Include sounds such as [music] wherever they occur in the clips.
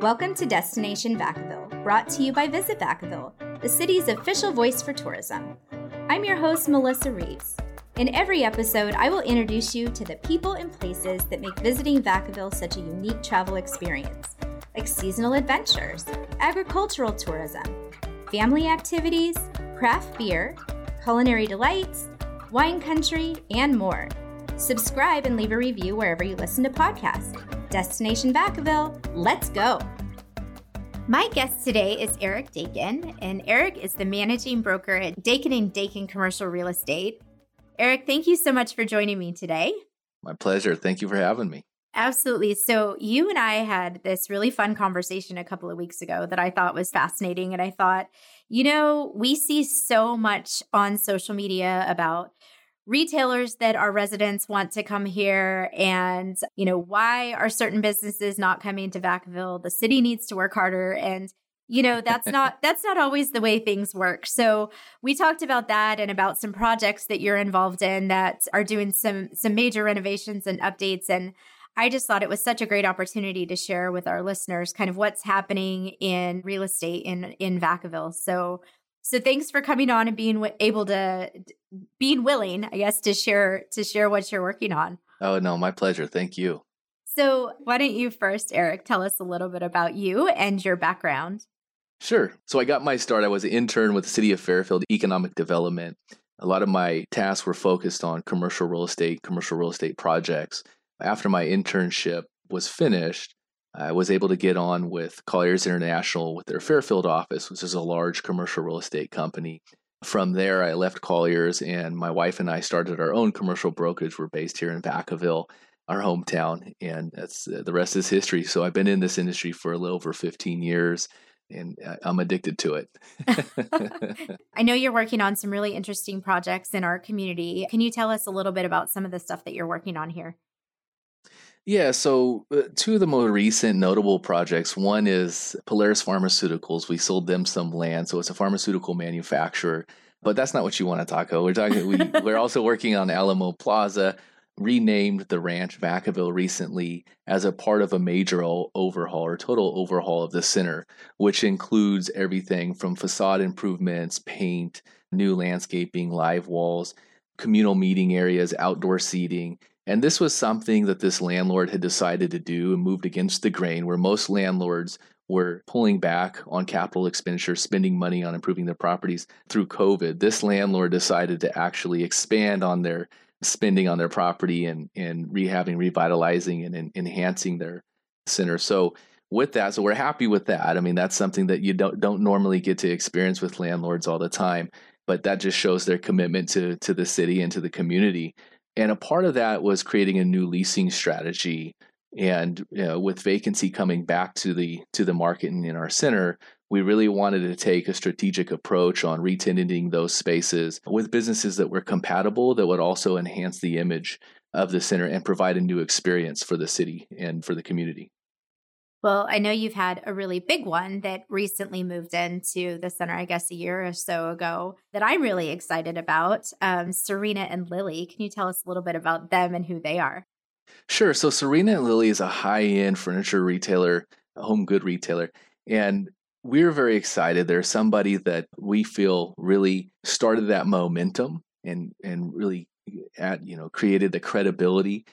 Welcome to Destination Vacaville, brought to you by Visit Vacaville, the city's official voice for tourism. I'm your host, Melissa Reeves. In every episode, I will introduce you to the people and places that make visiting Vacaville such a unique travel experience, like seasonal adventures, agricultural tourism, family activities, craft beer, culinary delights, wine country, and more. Subscribe and leave a review wherever you listen to podcasts. Destination Vacaville, let's go! My guest today is Eric Dakin, and Eric is the managing broker at Dakin and Dakin Commercial Real Estate. Eric, thank you so much for joining me today. My pleasure. Thank you for having me. Absolutely. So, you and I had this really fun conversation a couple of weeks ago that I thought was fascinating. And I thought, you know, we see so much on social media about retailers that our residents want to come here and you know why are certain businesses not coming to Vacaville? The city needs to work harder. And you know that's not [laughs] that's not always the way things work. So we talked about that and about some projects that you're involved in that are doing some some major renovations and updates. And I just thought it was such a great opportunity to share with our listeners kind of what's happening in real estate in in Vacaville. So so thanks for coming on and being able to being willing, I guess, to share to share what you're working on. Oh no, my pleasure. Thank you. So why don't you first, Eric, tell us a little bit about you and your background? Sure. So I got my start. I was an intern with the City of Fairfield Economic Development. A lot of my tasks were focused on commercial real estate, commercial real estate projects. After my internship was finished, I was able to get on with Colliers International with their Fairfield office, which is a large commercial real estate company. From there, I left Colliers, and my wife and I started our own commercial brokerage. We're based here in Vacaville, our hometown, and that's uh, the rest is history. So I've been in this industry for a little over 15 years, and I'm addicted to it. [laughs] I know you're working on some really interesting projects in our community. Can you tell us a little bit about some of the stuff that you're working on here? Yeah, so uh, two of the more recent notable projects. One is Polaris Pharmaceuticals. We sold them some land, so it's a pharmaceutical manufacturer. But that's not what you want to talk about. We're talking. We, [laughs] we're also working on Alamo Plaza, renamed the Ranch Vacaville recently as a part of a major overhaul or total overhaul of the center, which includes everything from facade improvements, paint, new landscaping, live walls, communal meeting areas, outdoor seating and this was something that this landlord had decided to do and moved against the grain, where most landlords were pulling back on capital expenditure, spending money on improving their properties through COVID. This landlord decided to actually expand on their spending on their property and, and rehabbing, revitalizing, and, and enhancing their center. So with that, so we're happy with that. I mean, that's something that you don't don't normally get to experience with landlords all the time, but that just shows their commitment to to the city and to the community. And a part of that was creating a new leasing strategy. And you know, with vacancy coming back to the to the market and in our center, we really wanted to take a strategic approach on retenanting those spaces with businesses that were compatible that would also enhance the image of the center and provide a new experience for the city and for the community. Well, I know you've had a really big one that recently moved into the center, I guess a year or so ago, that I'm really excited about. Um, Serena and Lily. Can you tell us a little bit about them and who they are? Sure. So, Serena and Lily is a high end furniture retailer, home good retailer. And we're very excited. They're somebody that we feel really started that momentum and, and really at, you know, created the credibility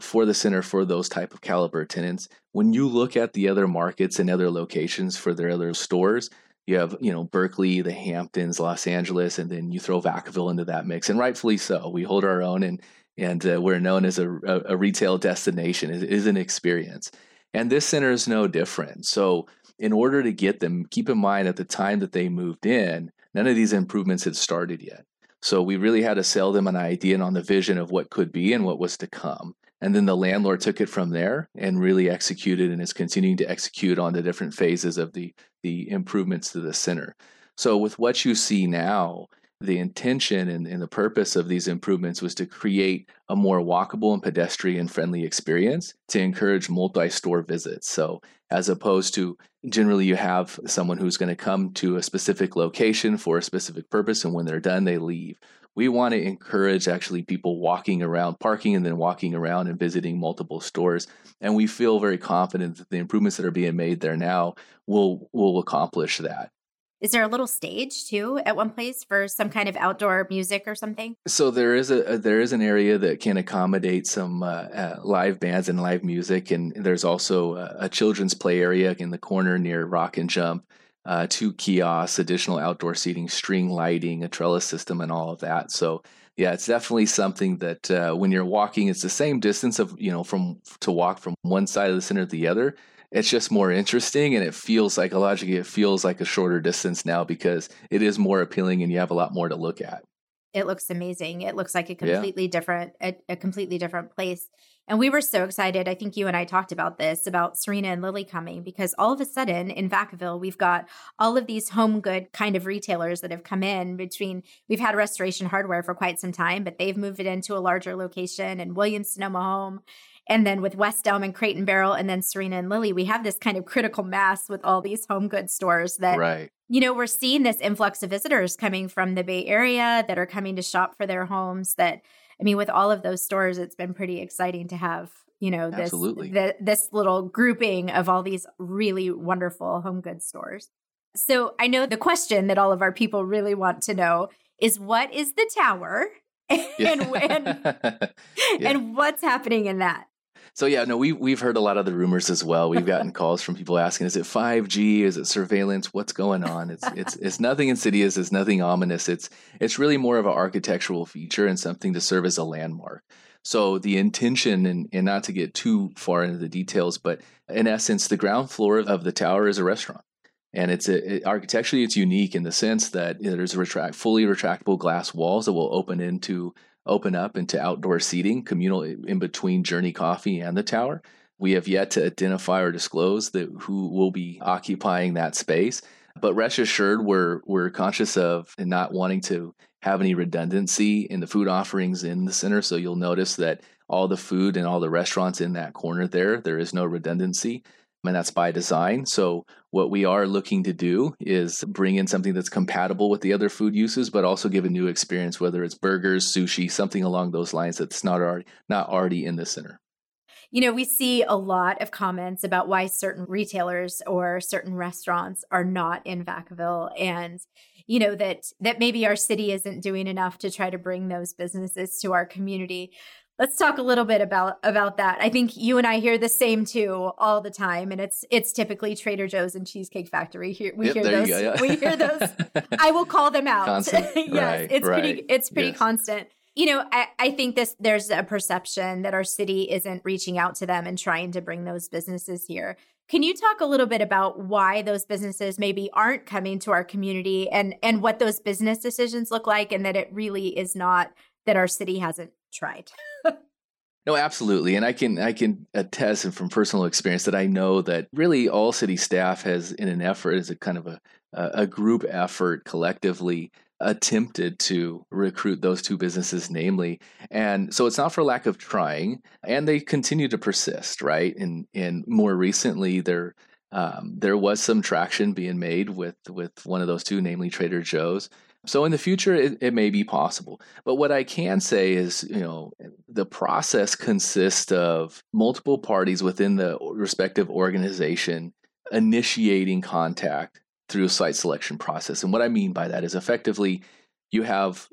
for the center for those type of caliber tenants. When you look at the other markets and other locations for their other stores, you have you know Berkeley, the Hamptons, Los Angeles, and then you throw Vacaville into that mix, and rightfully so. We hold our own, and and uh, we're known as a, a, a retail destination. It is an experience, and this center is no different. So in order to get them, keep in mind at the time that they moved in, none of these improvements had started yet. So we really had to sell them an idea and on the vision of what could be and what was to come. And then the landlord took it from there and really executed and is continuing to execute on the different phases of the, the improvements to the center. So, with what you see now, the intention and, and, the purpose of these improvements was to create a more walkable and pedestrian friendly experience to encourage multi store visits. So, as opposed to generally you have someone who's going to come to a specific location for a specific purpose, and when they're done, they leave. We want to encourage actually people walking around, parking and then walking around and visiting multiple stores. And we feel very confident that the improvements that are being made there now will will accomplish that. Is there a little stage too at one place for some kind of outdoor music or something? So there is a, there is an area that can accommodate some uh, uh, live bands and live music, and there's also a, a, children's play area in the corner near Rock and Jump. Uh, two kiosks, additional outdoor seating, string lighting, a trellis system, and all of that. So yeah, it's definitely something that uh, when you're walking, it's the same distance of you know from to walk from one side of the center to the other it's just more interesting and it feels psychologically it feels like a shorter distance now because it is more appealing and you have a lot more to look at it looks amazing. It looks like a completely yeah. different a, a, completely different place. And we were so excited i think you and i talked about this about serena and lily coming because all of a sudden in vacaville we've got all of these home good kind of retailers that have come in between we've had restoration hardware for quite some time but they've moved it into a larger location and williams sonoma home and then with West Elm and Crate and Barrel and then Serena and Lily, we have this kind of critical mass with all these home goods stores that, right. you know, we're seeing this influx of visitors coming from the Bay Area that are coming to shop for their homes. That, I mean, with all of those stores, it's been pretty exciting to have, you know, this, the, this little grouping of all these really wonderful home goods stores. So I know the question that all of our people really want to know is what is the tower? [laughs] and, and, [laughs] yeah. and what's happening in that? So yeah, no, we we've heard a lot of the rumors as well. We've gotten [laughs] calls from people asking, "Is it 5G? Is it surveillance? What's going on?" It's it's it's nothing insidious. It's nothing ominous. It's it's really more of an architectural feature and something to serve as a landmark. So the intention, and, and not to get too far into the details, but in essence, the ground floor of the tower is a restaurant and it's a, it, architecturally it's unique in the sense that you know, there's a retract fully retractable glass walls that will open into open up into outdoor seating, communal in between Journey Coffee and the tower. We have yet to identify or disclose the, who will be occupying that space. But rest assured, we're we're conscious of and not wanting to have any redundancy in the food offerings in the center. So you'll notice that all the food and all the restaurants in that corner there, there is no redundancy and that's by design. So, what we are looking to do is bring in something that's compatible with the other food uses, but also give a new experience, whether it's burgers, sushi, something along those lines that's not already not already in the center. You know, we see a lot of comments about why certain retailers or certain restaurants are not in Vacaville and you know that that maybe our city isn't doing enough to try to bring those businesses to our community let's talk a little bit about about that. I think you and I hear the same too all the time, and it's it's typically Trader Joe's and Cheesecake Factory. Here we yep, hear those. Go, yeah. we hear those. [laughs] I will call them out. [laughs] yes, right, it's right. pretty it's pretty yes. constant. You know, I, I think this there's a perception that our city isn't reaching out to them and trying to bring those businesses here. Can you talk a little bit about why those businesses maybe aren't coming to our community and and what those business decisions look like and that it really is not that our city hasn't tried? [laughs] No, absolutely, and I can I can attest from personal experience that I know that really all city staff has, in an effort, as a kind of a a group effort, collectively attempted to recruit those two businesses, namely, and so it's not for lack of trying, and they continue to persist, right? And and more recently, there um, there was some traction being made with with one of those two, namely Trader Joe's, so in the future, it, it, may be possible. But what I can say is, you know, the process consists of multiple parties within the respective organization initiating contact through a site selection process. And what I mean by that is effectively you have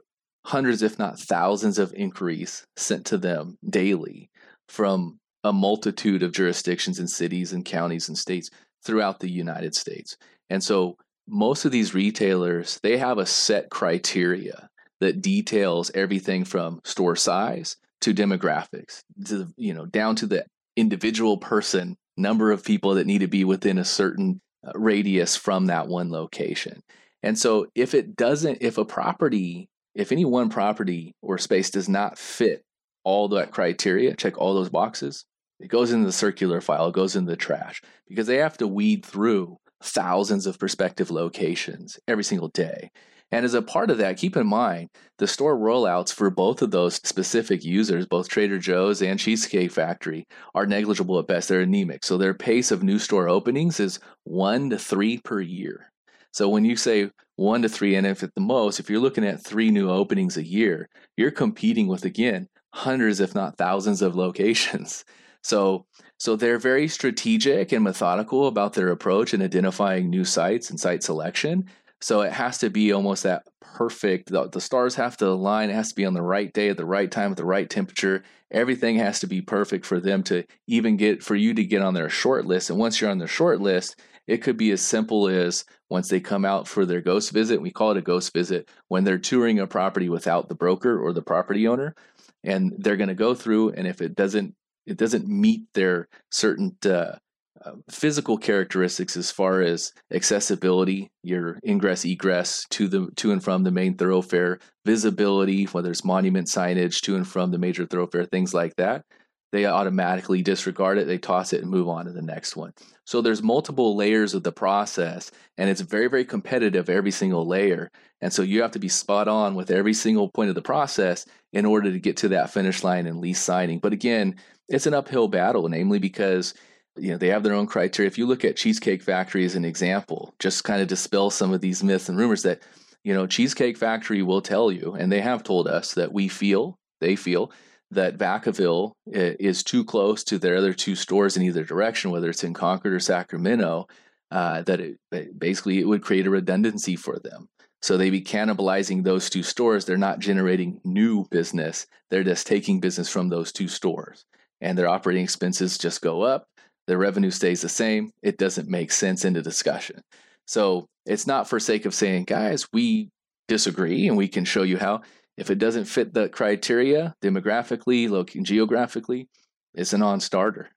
hundreds, if not thousands, of inquiries sent to them daily from a multitude of jurisdictions and cities and counties and states throughout the United States. And so most of these retailers they have a set criteria that details everything from store size to demographics to you know down to the individual person number of people that need to be within a certain uh, radius from that one location. And so if it doesn't if a property if any one property or space does not fit all that criteria check all those boxes it goes into the circular file it goes into the trash because they have to weed through thousands of prospective locations every single day. And as a part of that, keep in mind the store rollouts for both of those specific users, both Trader Joe's and Cheesecake Factory, are negligible at best. They're anemic. So their pace of new store openings is one to three per year. So when you say, one to three. And if at the most, if you're looking at three new openings a year, you're competing with, again, hundreds, if not thousands of locations. So, so they're very strategic and methodical about their approach in identifying new sites and site selection. So it has to be almost that perfect. The, the, stars have to align. It has to be on the right day at the right time at the right temperature. Everything has to be perfect for them to even get for you to get on their short list. And once you're on their short list, it could be as simple as once they come out for their ghost visit, we call it a ghost visit, when they're touring a property without the broker or the property owner, and they're going to go through, and if it doesn't it doesn't meet their certain uh, uh, physical characteristics as far as accessibility, your ingress egress to the to and from the main thoroughfare, visibility, whether it's monument signage to and from the major thoroughfare, things like that they automatically disregard it, they toss it and move on to the next one. So there's multiple layers of the process and it's very very competitive every single layer. And so you have to be spot on with every single point of the process in order to get to that finish line and lease signing. But again, it's an uphill battle namely because you know they have their own criteria. If you look at Cheesecake Factory as an example, just kind of dispel some of these myths and rumors that you know Cheesecake Factory will tell you and they have told us that we feel, they feel that Vacaville is too close to their other two stores in either direction, whether it's in Concord or Sacramento, uh, that it, basically it would create a redundancy for them. So they'd be cannibalizing those two stores. They're not generating new business. They're just taking business from those two stores. And their operating expenses just go up. Their revenue stays the same. It doesn't make sense in the discussion. So it's not for sake of saying, guys, we disagree and we can show you how. If it doesn't fit the criteria demographically, looking geographically, it's a non-starter.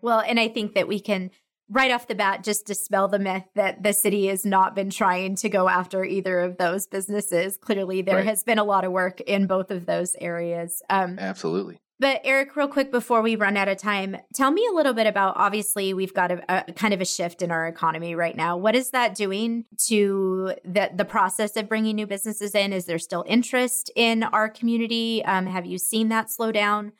Well, and I think that we can right off the bat just dispel the myth that the city has not been trying to go after either of those businesses. Clearly, there right. has been a lot of work in both of those areas. Um, Absolutely. But Eric, real quick before we run out of time, tell me a little bit about obviously we've got a, a, kind of a shift in our economy right now. What is that doing to the the process of bringing new businesses in? Is there still interest in our community? Um, have you seen that slow down?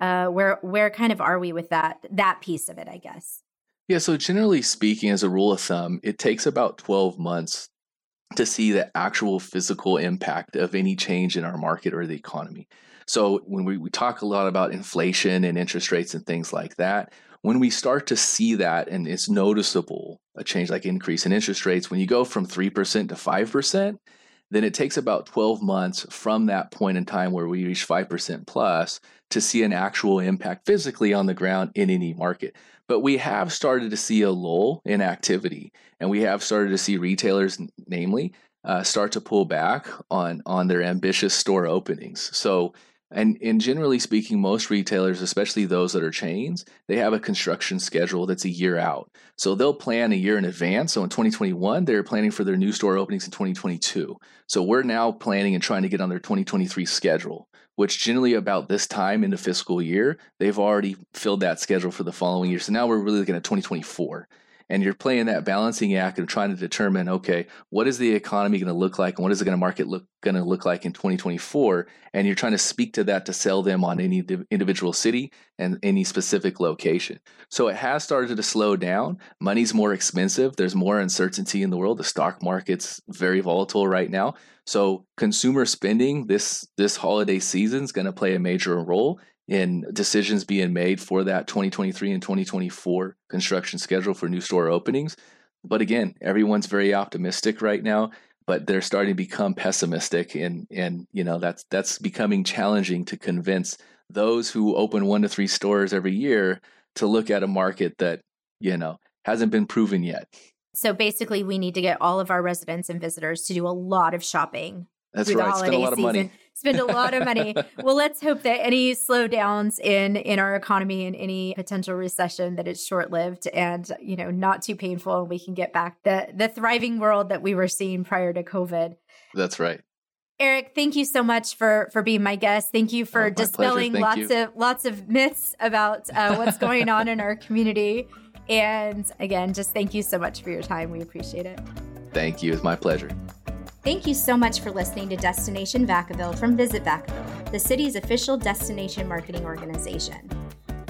Uh, where where kind of are we with that that piece of it? I guess. Yeah. So generally speaking, as a rule of thumb, it takes about twelve months to see the actual physical impact of any change in our market or the economy. So when we, we talk a lot about inflation and interest rates and things like that, when we start to see that and it's noticeable, a change like increase in interest rates, when you go from 3% to 5%, then it takes about 12 months from that point in time where we reach 5% plus to see an actual impact physically on the ground in any market. But we have started to see a lull in activity, and we have started to see retailers, namely, uh, start to pull back on on their ambitious store openings. So and, and generally speaking, most retailers, especially those that are chains, they have a construction schedule that's a year out. So they'll plan a year in advance. So in 2021, they're planning for their new store openings in 2022. So we're now planning and trying to get on their 2023 schedule, which generally about this time in the fiscal year, they've already filled that schedule for the following year. So now we're really looking at 2024 and you're playing that balancing act of trying to determine okay what is the economy going to look like and what is it going to market look going to look like in 2024 and you're trying to speak to that to sell them on any individual city and any specific location. So it has started to slow down. Money's more expensive. There's more uncertainty in the world. The stock market's very volatile right now. So consumer spending this this holiday season is going to play a major role in decisions being made for that 2023 and 2024 construction schedule for new store openings. But again, everyone's very optimistic right now, but they're starting to become pessimistic and and you know that's that's becoming challenging to convince those who open one to three stores every year to look at a market that, you know, hasn't been proven yet. So basically we need to get all of our residents and visitors to do a lot of shopping that's right. Spend a lot of money. Spend a lot of money. well, let's hope that any slowdowns in in our economy and any potential recession that it's short lived and you know not too painful, and we can get back the the thriving world that we were seeing prior to COVID. That's right. Eric, thank you so much for for being my guest. Thank you for oh, dispelling lots you. of lots of myths about uh, what's going on in our community. And again, just thank you so much for your time. We appreciate it. Thank you. It's my pleasure. Thank you so much for listening to Destination Vacaville from Visit Vacaville, the city's official destination marketing organization.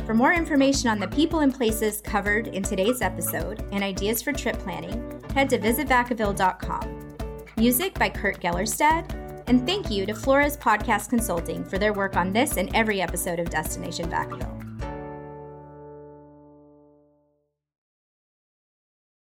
For more information on the people and places covered in today's episode and ideas for trip planning, head to visitvacaville.com. Music by Kurt Gellerstad. And thank you to Flores Podcast Consulting for their work on this and every episode of Destination Vacaville.